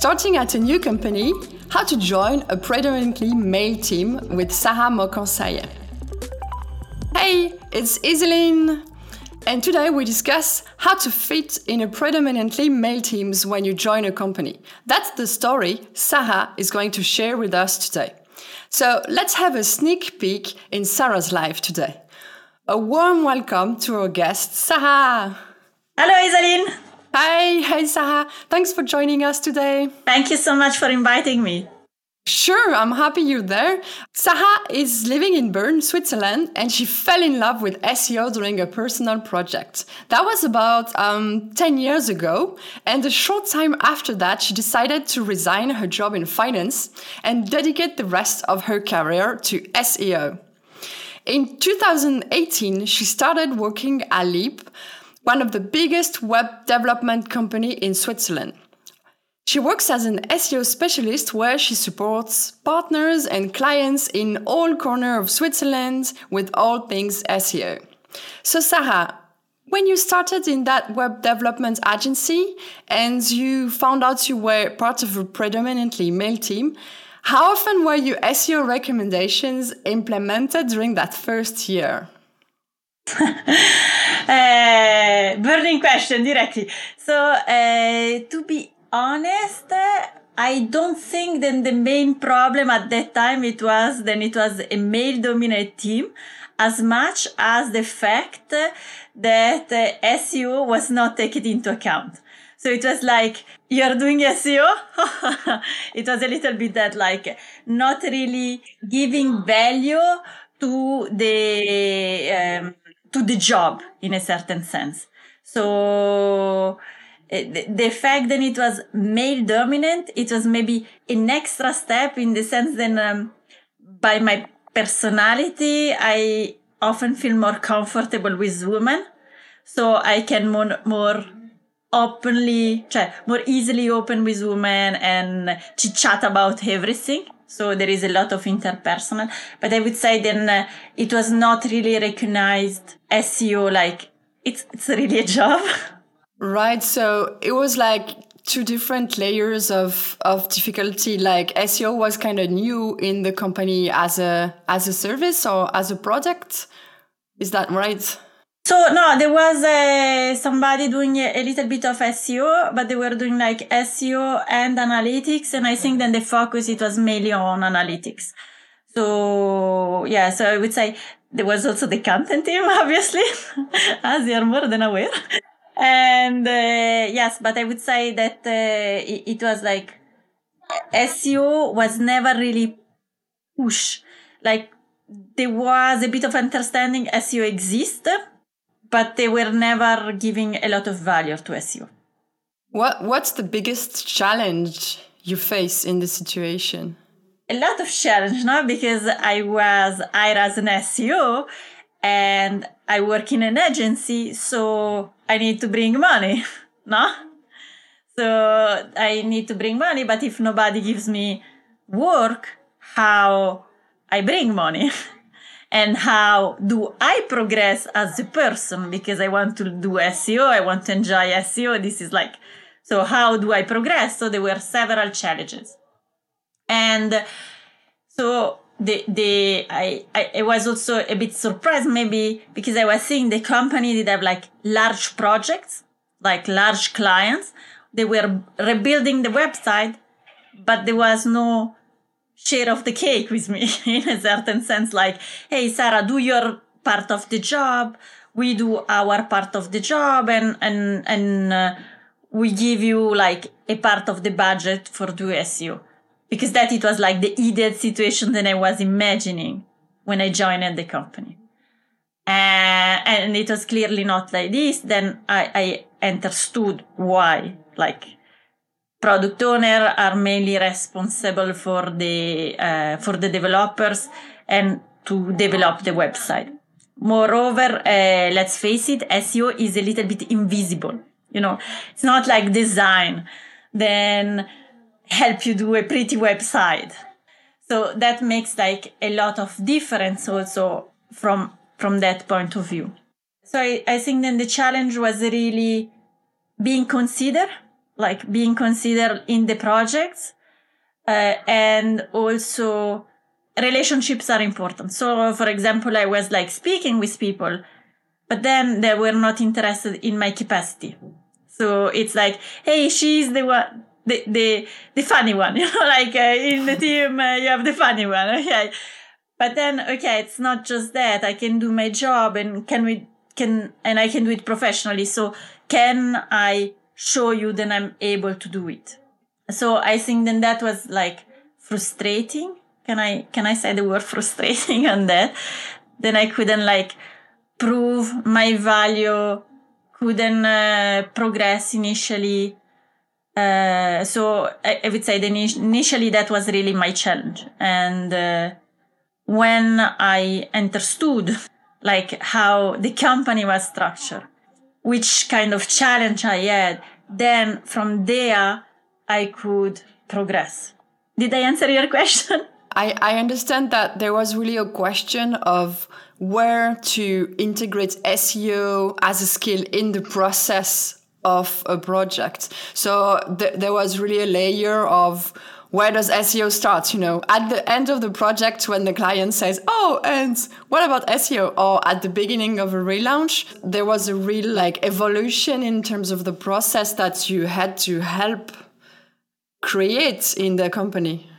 Starting at a new company, how to join a predominantly male team with Sara Moccand-Sayegh. Hey, it's Isaline! And today we discuss how to fit in a predominantly male teams when you join a company. That's the story Sara is going to share with us today. So let's have a sneak peek in Sara's life today. A warm welcome to our guest, Sara. Hello, Isaline. Hi, hi, Sara. Thanks for joining us today. Thank you so much for inviting me. Sure, I'm happy you're there. Sara is living in Bern, Switzerland, and she fell in love with SEO during a personal project. That was about um, 10 years ago, and a short time after that, she decided to resign her job in finance and dedicate the rest of her career to SEO. In 2018, she started working at Liip, one of the biggest web development company in Switzerland. She works as an SEO specialist where she supports partners and clients in all corners of Switzerland with all things SEO. So Sara, when you started in that web development agency and you found out you were part of a predominantly male team, how often were your SEO recommendations implemented during that first year? uh, burning question directly. So, uh, to be honest, I don't think that the main problem at that time it was then it was a male dominated team as much as the fact that uh, SEO was not taken into account. So it was like, you're doing SEO? it was a little bit that like not really giving value to the, um, to the job in a certain sense. So the, fact that it was male dominant, it was maybe an extra step in the sense that um, by my personality, I often feel more comfortable with women. So I can more, more openly, more easily open with women and chit chat about everything. So there is a lot of interpersonal, but I would say then uh, it was not really recognized SEO like it's, it's really a job. Right. So it was like two different layers of, of difficulty. Like SEO was kind of new in the company as a as a service or as a product. Is that right? So no, there was uh, somebody doing a, little bit of SEO, but they were doing like SEO and analytics, and I think then the focus it was mainly on analytics. So yeah, so I would say there was also the content team, obviously, as you are more than aware and uh, yes but i would say that uh, it, it, was like seo was never really push like there was a bit of understanding seo exists but they were never giving a lot of value to seo what what's the biggest challenge you face in this situation a lot of challenge no because i was hired as an seo and I work in an agency, so I need to bring money, no? So I need to bring money, but if nobody gives me work, how I bring money? and how do I progress as a person? Because I want to do SEO, I want to enjoy SEO. This is like, so how do I progress? So there were several challenges. And so the the I, I, I was also a bit surprised maybe because I was seeing the company did have like large projects, like large clients. They were rebuilding the website, but there was no share of the cake with me in a certain sense. Like, hey, Sara, do your part of the job. We do our part of the job, and and and uh, we give you like a part of the budget for do SEO because that it was like the ideal situation that I was imagining when I joined the company. Uh, and it was clearly not like this. Then I, I understood why. Like product owner are mainly responsible for the uh, for the developers and to develop the website. Moreover, uh, let's face it, SEO is a little bit invisible. You know, it's not like design. Then help you do a pretty website. So that makes like a lot of difference also from from that point of view. So I, I think then the challenge was really being considered, like being considered in the projects uh, and also relationships are important. So for example i was like speaking with people but then they were not interested in my capacity. So it's like hey she's the one the the, the funny one you know like uh, in the team uh, you have the funny one okay. But then okay it's not just that. I can do my job and can we can and i can do it professionally. So can i show you that i'm able to do it. So i think then that was like frustrating. Can i can i say the word frustrating on that? Then i couldn't like prove my value couldn't uh, progress initially. Uh, so I, I, would say that initially that was really my challenge. And uh, when i understood like how the company was structured which kind of challenge i had then from there i could progress did i answer your question I, I understand that there was really a question of where to integrate SEO as a skill in the process of a project. So th- there was really a layer of where does SEO start? You know, at the end of the project when the client says, "Oh, and what about SEO?" or at the beginning of a relaunch, there was a real like evolution in terms of the process that you had to help create in the company.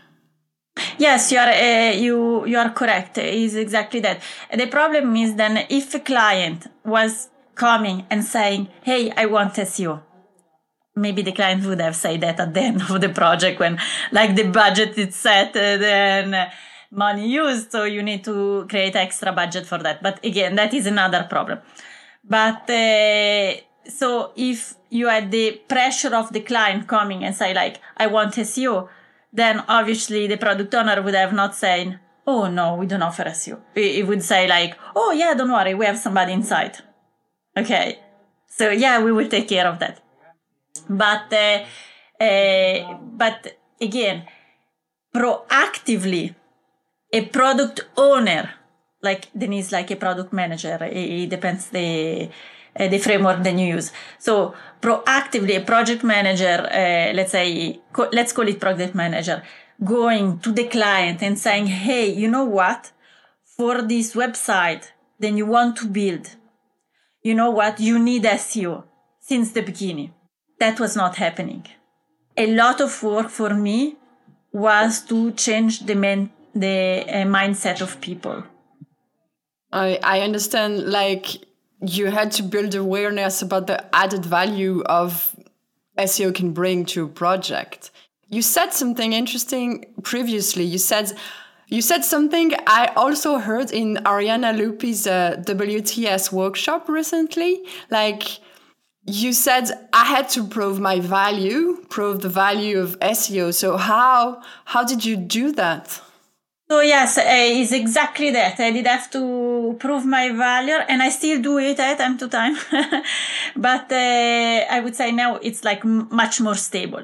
Yes, you are uh, you you are correct. Is exactly that. The problem is then if a client was coming and saying, "Hey, I want SEO," maybe the client would have said that at the end of the project when, like, the budget is set and money used, so you need to create extra budget for that. But again, that is another problem. But uh, so if you had the pressure of the client coming and say like, "I want SEO," then obviously the product owner would have not said, oh no, we don't offer SEO. It would say like, oh yeah, don't worry, we have somebody inside. Okay. So yeah, we will take care of that. But, uh, uh, but again, proactively, a product owner, like Denise, like a product manager, it depends the, uh, the framework that you use. So proactively, a project manager, uh, let's say, co- let's call it project manager, going to the client and saying, "Hey, you know what? For this website, then you want to build, you know what? You need SEO since the beginning." That was not happening. A lot of work for me was to change the man, the uh, mindset of people. I I understand like you had to build awareness about the added value of SEO can bring to a project. You said something interesting previously. You said you said something I also heard in Ariana Lupi's uh, WTS workshop recently. Like you said, I had to prove my value, prove the value of SEO. So how how did you do that? So yes, uh, it's exactly that. I did have to prove my value, and I still do it at time to time. but uh, I would say now it's like much more stable.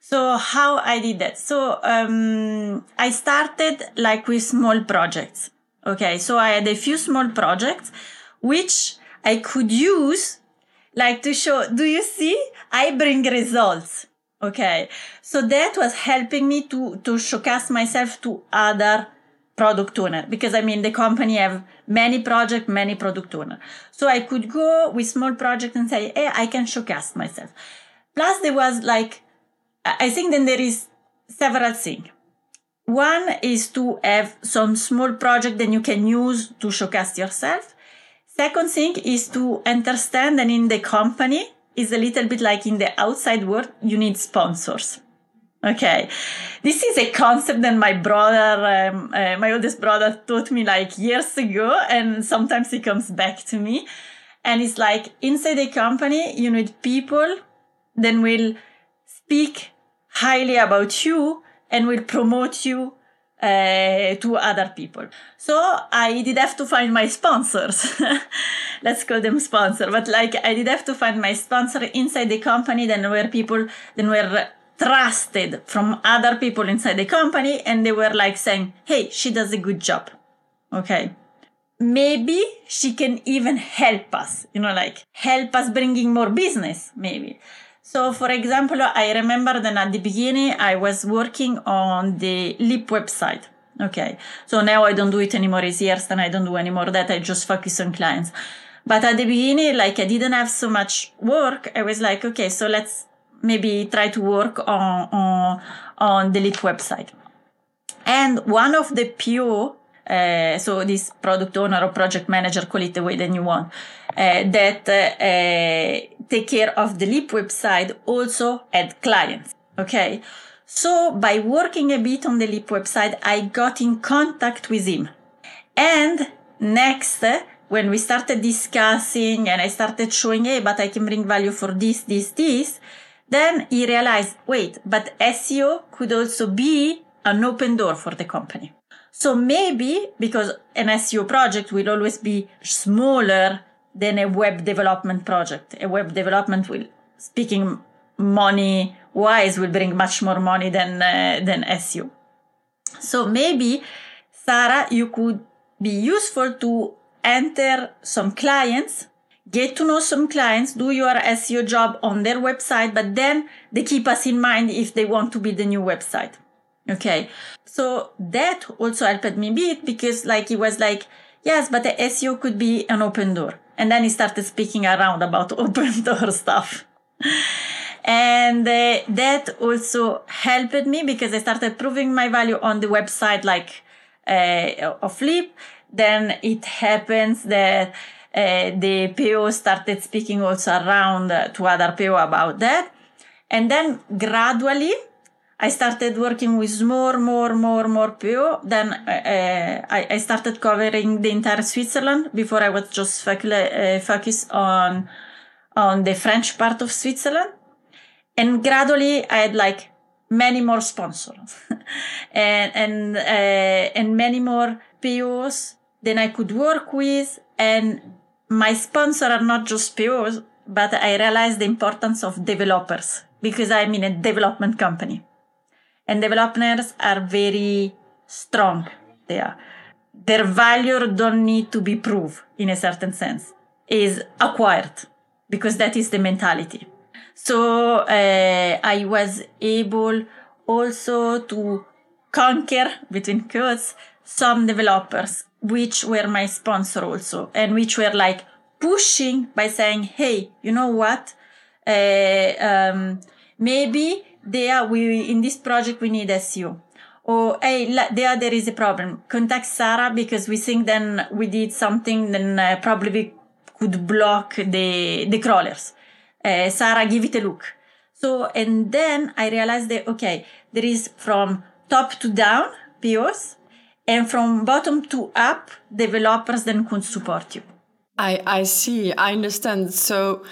So how I did that? So um, I started like with small projects. Okay, so I had a few small projects which I could use like to show. Do you see? I bring results Okay. So that was helping me to, to showcase myself to other product owner because I mean the company have many project, many product owner. So I could go with small project and say, hey, I can showcase myself. Plus there was like, I think then there is several things. One is to have some small project that you can use to showcase yourself. Second thing is to understand that in the company, is a little bit like in the outside world, you need sponsors. Okay, this is a concept that my brother, um, uh, my oldest brother, taught me like years ago, and sometimes he comes back to me. And it's like inside a company, you need people that will speak highly about you and will promote you uh, to other people. So I did have to find my sponsors. Let's call them sponsor. But like I did have to find my sponsor inside the company. Then where people then were trusted from other people inside the company, and they were like saying, "Hey, she does a good job." Okay. Maybe she can even help us, you know, like help us bringing more business, maybe. So, for example, I remember that at the beginning I was working on the Liip website. Okay, so now I don't do it anymore. It's years and I don't do anymore that. I just focus on clients. But at the beginning, like I didn't have so much work. I was like, okay, so let's maybe try to work on on, on the Liip website. And one of the PO, uh, so this product owner or project manager, call it the way that you want, uh, that uh, take care of the Liip website also had clients. Okay. So by working a bit on the Liip website, I got in contact with him. And next, when we started discussing and I started showing, hey, but I can bring value for this, this, this, then he realized, wait, but SEO could also be an open door for the company. So maybe because an SEO project will always be smaller than a web development project. A web development will, speaking money wise, will bring much more money than uh, than SEO. So maybe Sara, you could be useful to enter some clients, get to know some clients, do your SEO job on their website, but then they keep us in mind if they want to build a new website. Okay. So that also helped me a bit because like it was like, yes, but the SEO could be an open door. And then he started speaking around about open door stuff. and uh, that also helped me because I started proving my value on the website like uh, of Liip. Then it happens that uh, the PO started speaking also around to other PO about that. And then gradually I started working with more, more, more, more PO. Then uh, I, I, started covering the entire Switzerland. Before I was just uh, focused on on the French part of Switzerland, and gradually I had like many more sponsors and and uh, and many more POs than I could work with. And my sponsors are not just POs, but I realized the importance of developers because I'm in a development company and developers are very strong there. Their value don't need to be proved in a certain sense, is acquired because that is the mentality. So uh, I was able also to conquer between quotes some developers which were my sponsor also and which were like pushing by saying hey you know what uh, um, maybe there we in this project we need SEO. Or hey, there there is a problem. Contact Sara because we think then we did something then uh, probably we could block the the crawlers. Uh, Sara, give it a look. So and then I realized that okay, there is from top to down POs and from bottom to up developers then could support you. I I see. I understand. So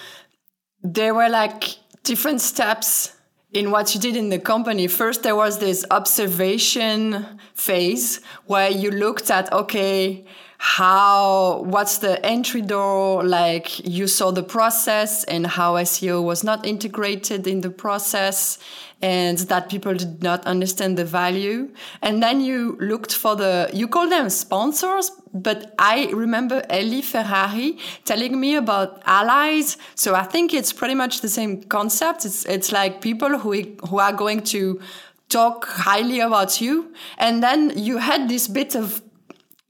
there were like different steps in what you did in the company, first there was this observation phase where you looked at, okay, how, what's the entry door? Like you saw the process and how SEO was not integrated in the process and that people did not understand the value. And then you looked for the, you call them sponsors, but I remember Ellie Ferrari telling me about allies. So I think it's pretty much the same concept. It's, it's like people who, who are going to talk highly about you. And then you had this bit of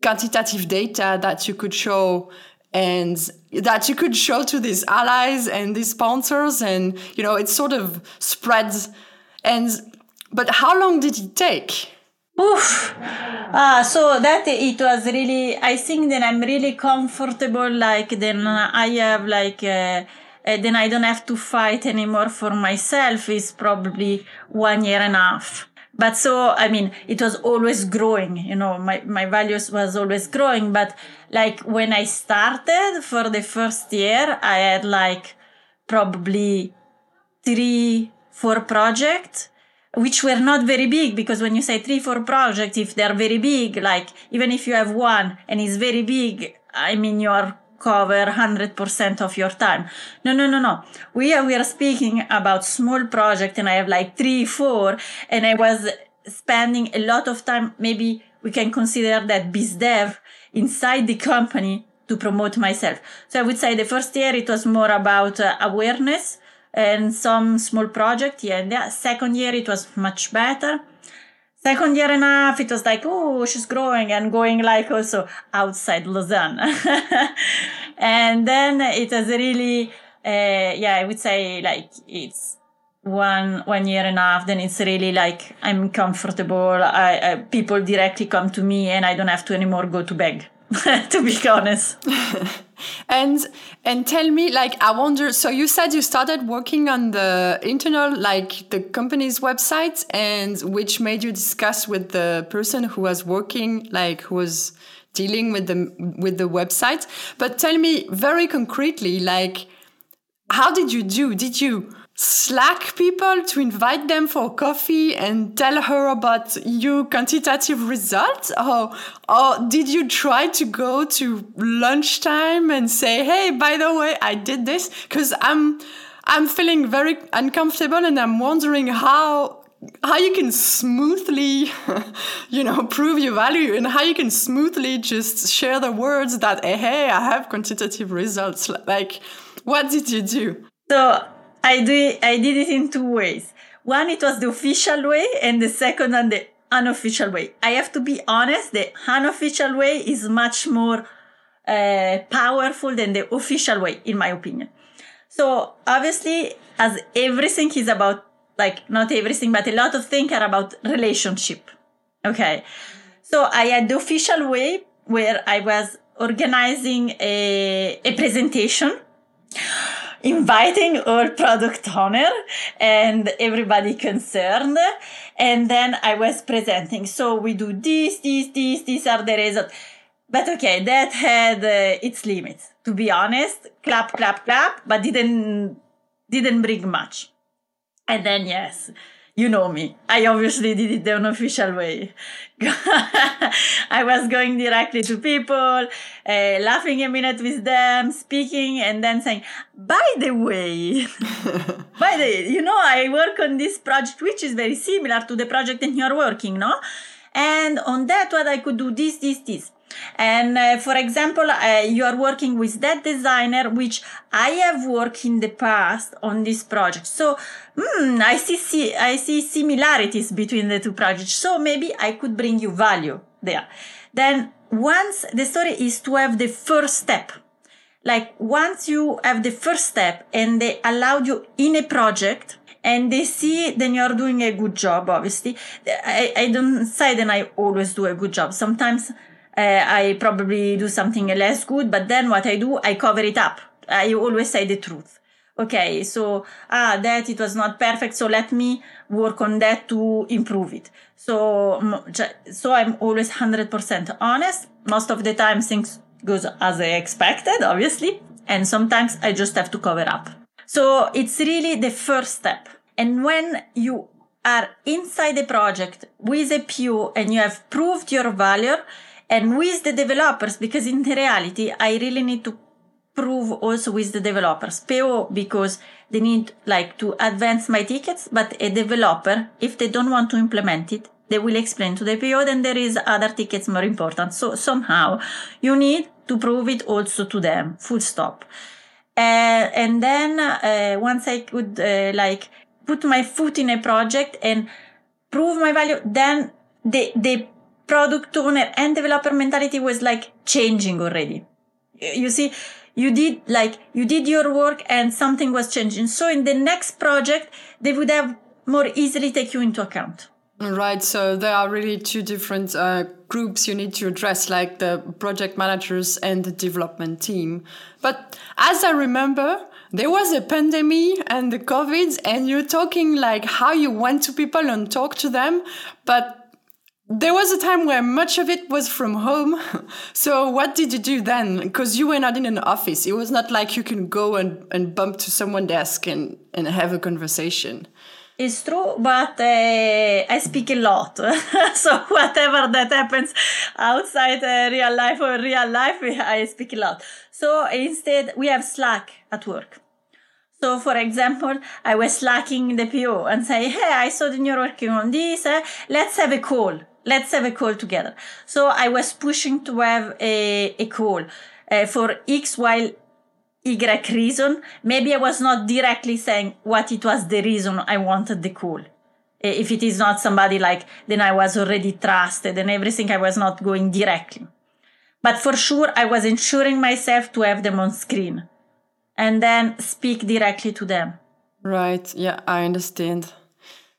quantitative data that you could show and that you could show to these allies and these sponsors and you know it sort of spreads and but how long did it take? Oof. Ah, so that it was really. I think that I'm really comfortable. Like then I have like. Uh, uh, then I don't have to fight anymore for myself. Is probably one year and a half. But so I mean, it was always growing. You know, my my values was always growing. But like when I started for the first year, I had like probably three four projects which were not very big because when you say three four projects if they're very big like even if you have one and it's very big i mean you're cover 100% of your time no no no no we are we are speaking about small project and i have like three four and i was spending a lot of time maybe we can consider that biz dev inside the company to promote myself so i would say the first year it was more about uh, awareness and some small project here and. Second year, it was much better. Second year and a half, it was like, oh, she's growing and going like also outside Lausanne. and then it was really, uh, yeah, I would say like it's one one year and a half then it's really like i'm comfortable I, people directly come to me and i don't have to anymore go to beg to be honest and and tell me like i wonder so you said you started working on the internal like the company's website and which made you discuss with the person who was working like who was dealing with the with the website. But tell me very concretely like how did you do? Did you Slack people to invite them for coffee and tell her about your quantitative results? Or, or did you try to go to lunchtime and say, hey, by the way, I did this? Because I'm, I'm feeling very uncomfortable and I'm wondering how how you can smoothly you know prove your value and how you can smoothly just share the words that hey i have quantitative results like what did you do so I do I did it in two ways. One, it was the official way, and the second one, the unofficial way. I have to be honest, the unofficial way is much more uh, powerful than the official way, in my opinion. So obviously, as everything is about, like not everything, but a lot of things are about relationship. Okay. So I had the official way where I was organizing a, a presentation inviting all product owner and everybody concerned. And then I was presenting. So we do this, this, this, these are the results. But okay, that had uh, its limits. To be honest, clap, clap, clap, but didn't didn't bring much. And then yes, you know me. I obviously did it the unofficial way. I was going directly to people, uh, laughing a minute with them, speaking, and then saying, by the way, by the you know, I work on this project, which is very similar to the project that you're working, no? And on that, what I could do this, this, this. And uh, for example, uh, you are working with that designer, which I have worked in the past on this project. So mm, I see, see I see similarities between the two projects. So maybe I could bring you value there. Then once the story is to have the first step. Like once you have the first step and they allowed you in a project and they see then you're doing a good job, obviously. I, I don't say that I always do a good job. Sometimes uh, I probably do something less good, but then what I do, I cover it up. I always say the truth. Okay, so ah, that it was not perfect, so let me work on that to improve it. So, so I'm always hundred percent honest. Most of the time, things goes as I expected, obviously, and sometimes I just have to cover up. So it's really the first step. And when you are inside the project with a PO and you have proved your value, and with the developers because in reality i really need to prove also with the developers. Po because they need like to advance my tickets but a developer if they don't want to implement it they will explain to the po then there is other tickets more important. So somehow you need to prove it also to them full stop. Uh, and then uh, once i could uh, like put my foot in a project and prove my value then the the product owner and developer mentality was like changing already. You see, you did like, you did your work and something was changing. So in the next project, they would have more easily take you into account. Right. So there are really two different uh, groups you need to address, like the project managers and the development team. But as I remember, there was a pandemic and the COVID, and you're talking like how you went to people and talk to them. But there was a time where much of it was from home. so what did you do then? Because you were not in an office. It was not like you can go and, and bump to someone's desk and, and have a conversation. It's true, but uh, I speak a lot. so whatever that happens outside uh, real life or real life, I speak a lot. So instead, we have Slack at work. So, for example, I was slacking the PO and say, "Hey, I saw that you're working on this. Uh, let's have a call." Let's have a call together. So I was pushing to have a, a call uh, for X while Y reason. Maybe I was not directly saying what it was the reason I wanted the call. If it is not somebody like, then I was already trusted and everything, I was not going directly. But for sure, I was ensuring myself to have them on screen and then speak directly to them. Right. Yeah, I understand.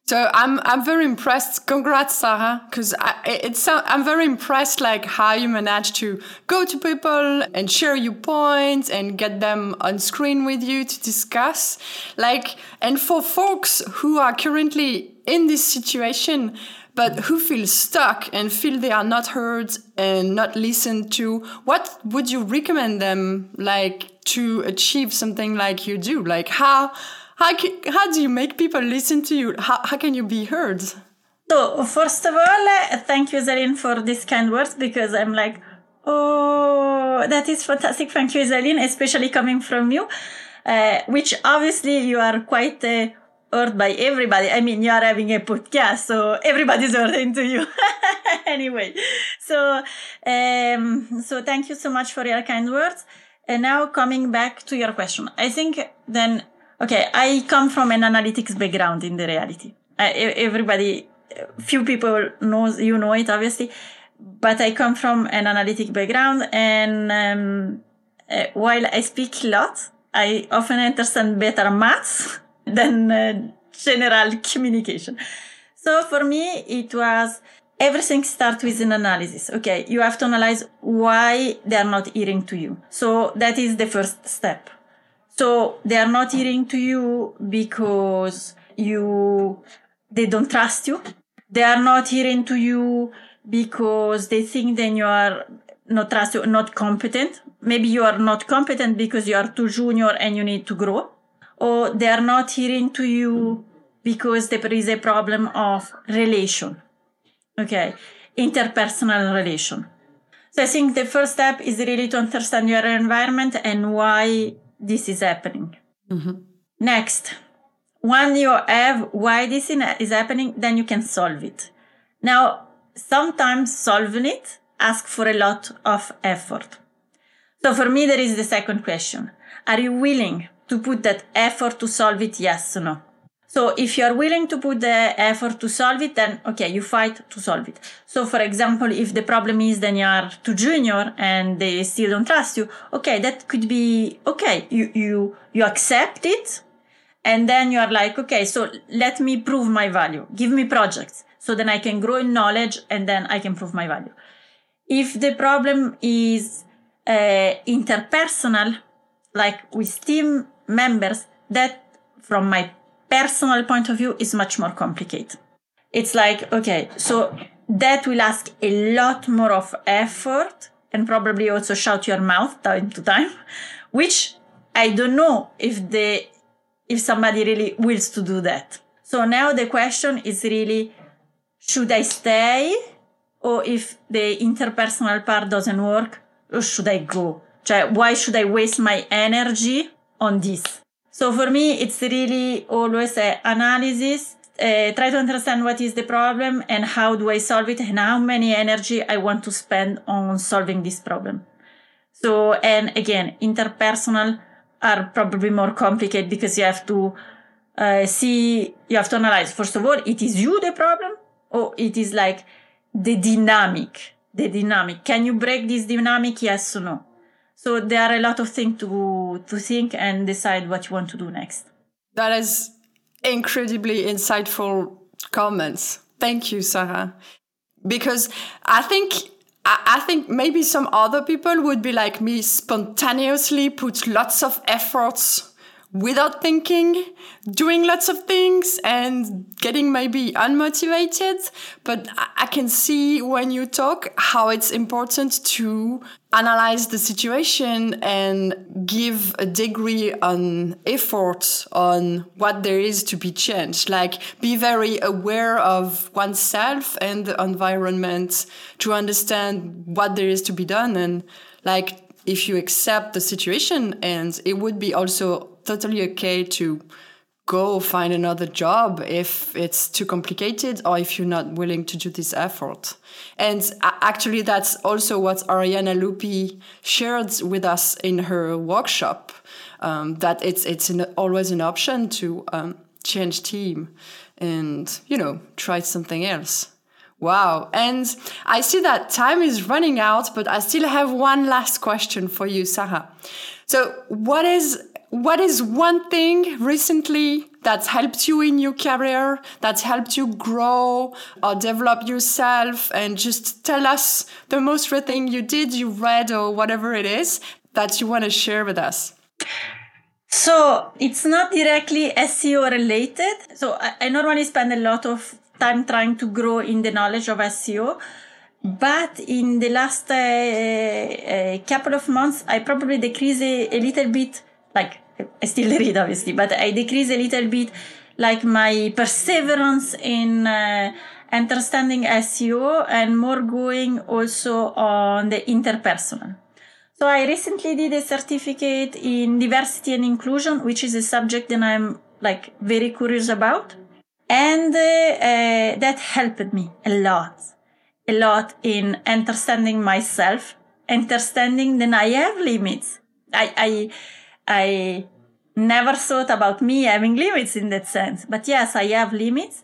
So I'm I'm very impressed. Congrats, Sara, because it's I'm very impressed like how you manage to go to people and share your points and get them on screen with you to discuss. Like, and for folks who are currently in this situation, but who feel stuck and feel they are not heard and not listened to, what would you recommend them like to achieve something like you do? Like how how, can, how do you make people listen to you? How, how can you be heard? So, first of all, uh, thank you, Isaline, for these kind words because I'm like, oh, that is fantastic. Thank you, Isaline, especially coming from you, uh, which obviously you are quite uh, heard by everybody. I mean, you are having a podcast, so everybody's heard to you. anyway, so um, so thank you so much for your kind words. And now coming back to your question, I think then Okay, I come from an analytics background in the reality. Everybody, few people knows you know it obviously, but I come from an analytic background, and um, uh, while I speak a lot, I often understand better maths than uh, general communication. So for me, it was everything starts with an analysis. Okay, you have to analyze why they are not hearing to you. So that is the first step. So they are not hearing to you because you they don't trust you. They are not hearing to you because they think then you are not trust you, not competent. Maybe you are not competent because you are too junior and you need to grow. Or they are not hearing to you because there is a problem of relation. Okay. Interpersonal relation. So I think the first step is really to understand your environment and why this is happening. Mm-hmm. Next, when you have why this is happening, then you can solve it. Now, sometimes solving it asks for a lot of effort. So for me, there is the second question. Are you willing to put that effort to solve it? Yes or no? So if you are willing to put the effort to solve it, then okay, you fight to solve it. So for example, if the problem is then you are too junior and they still don't trust you, okay, that could be okay. You you you accept it, and then you are like, okay, so let me prove my value. Give me projects so then I can grow in knowledge and then I can prove my value. If the problem is uh, interpersonal, like with team members, that from my personal point of view is much more complicated. It's like, okay, so that will ask a lot more of effort and probably also shout your mouth time to time, which I don't know if the if somebody really wills to do that. So now the question is really should I stay or if the interpersonal part doesn't work, or should I go? Why should I waste my energy on this? So for me, it's really always an analysis. Uh, try to understand what is the problem and how do I solve it and how many energy I want to spend on solving this problem. So, and again, interpersonal are probably more complicated because you have to uh, see, you have to analyze, first of all, it is you the problem or it is like the dynamic, the dynamic. Can you break this dynamic? Yes or no? So there are a lot of things to to think and decide what you want to do next. That is incredibly insightful comments. Thank you, Sara. Because I think I think maybe some other people would be like me, spontaneously put lots of efforts without thinking, doing lots of things and getting maybe unmotivated. But I can see when you talk how it's important to analyze the situation and give a degree on effort on what there is to be changed. Like be very aware of oneself and the environment to understand what there is to be done and like if you accept the situation and it would be also totally okay to go find another job if it's too complicated or if you're not willing to do this effort. And actually, that's also what Ariana Lupi shared with us in her workshop. um, that it's it's an, always an option to um, change team and you know try something else. Wow. And I see that time is running out, but I still have one last question for you, Sara. So what is what is one thing recently that's helped you in your career, that's helped you grow or develop yourself? And just tell us the most recent thing you did, you read, or whatever it is that you want to share with us. So it's not directly SEO related. So I, I normally spend a lot of time trying to grow in the knowledge of SEO. But in the last uh, uh, couple of months, I probably decreased a, a little bit like I still read obviously, but I decrease a little bit like my perseverance in uh, understanding SEO and more going also on the interpersonal. So I recently did a certificate in diversity and inclusion, which is a subject that I'm like very curious about. And uh, uh, that helped me a lot, a lot in understanding myself, understanding that I have limits. I, I, I never thought about me having limits in that sense. But yes, I have limits.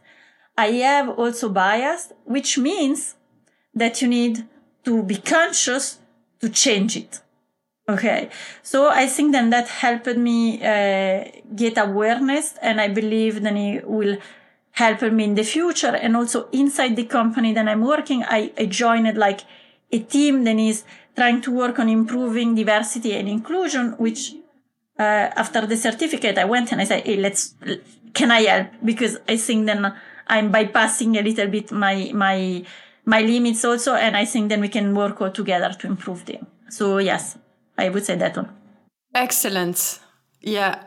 I have also bias, which means that you need to be conscious to change it. Okay. So I think then that helped me uh, get awareness and I believe then it will help me in the future. And also inside the company that I'm working, I, I joined like a team that is trying to work on improving diversity and inclusion, which uh, after the certificate, I went and I said, hey, let's, can I help? Because I think then I'm bypassing a little bit my, my, my limits also. And I think then we can work all together to improve them. So yes, I would say that one. Excellent. Yeah.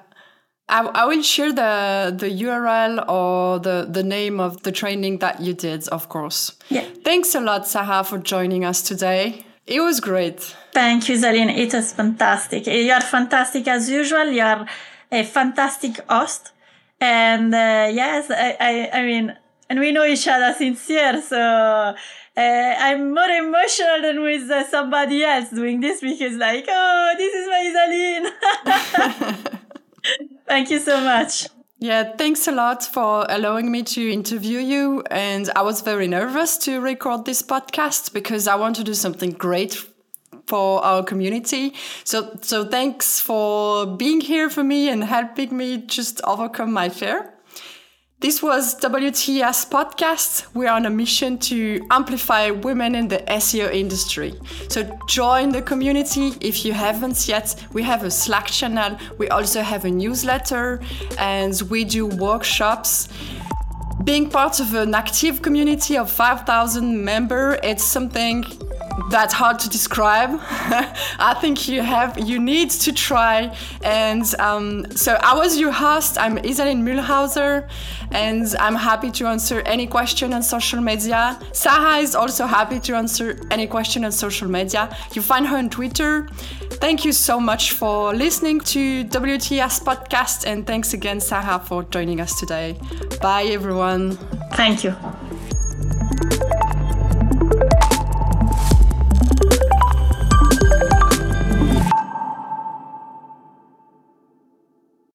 I, I will share the, the URL or the, the name of the training that you did, of course. Yeah. Thanks a lot, Sara, for joining us today. It was great. Thank you, Isaline. It was fantastic. You are fantastic as usual. You are a fantastic host. And uh, yes, I, I, I, mean, and we know each other since years. So uh, I'm more emotional than with uh, somebody else doing this because, like, oh, this is my Isaline. Thank you so much. Yeah, thanks a lot for allowing me to interview you. And I was very nervous to record this podcast because I want to do something great for our community. So, so thanks for being here for me and helping me just overcome my fear. This was WTS podcast. We are on a mission to amplify women in the SEO industry. So join the community if you haven't yet. We have a Slack channel. We also have a newsletter and we do workshops. Being part of an active community of 5,000 members, it's something that's hard to describe. I think you have you need to try. And um, so I was your host. I'm Isaline Mühlhauser, and I'm happy to answer any question on social media. Sara is also happy to answer any question on social media. You find her on Twitter. Thank you so much for listening to WTS podcast, and thanks again, Sara, for joining us today. Bye, everyone. Thank you.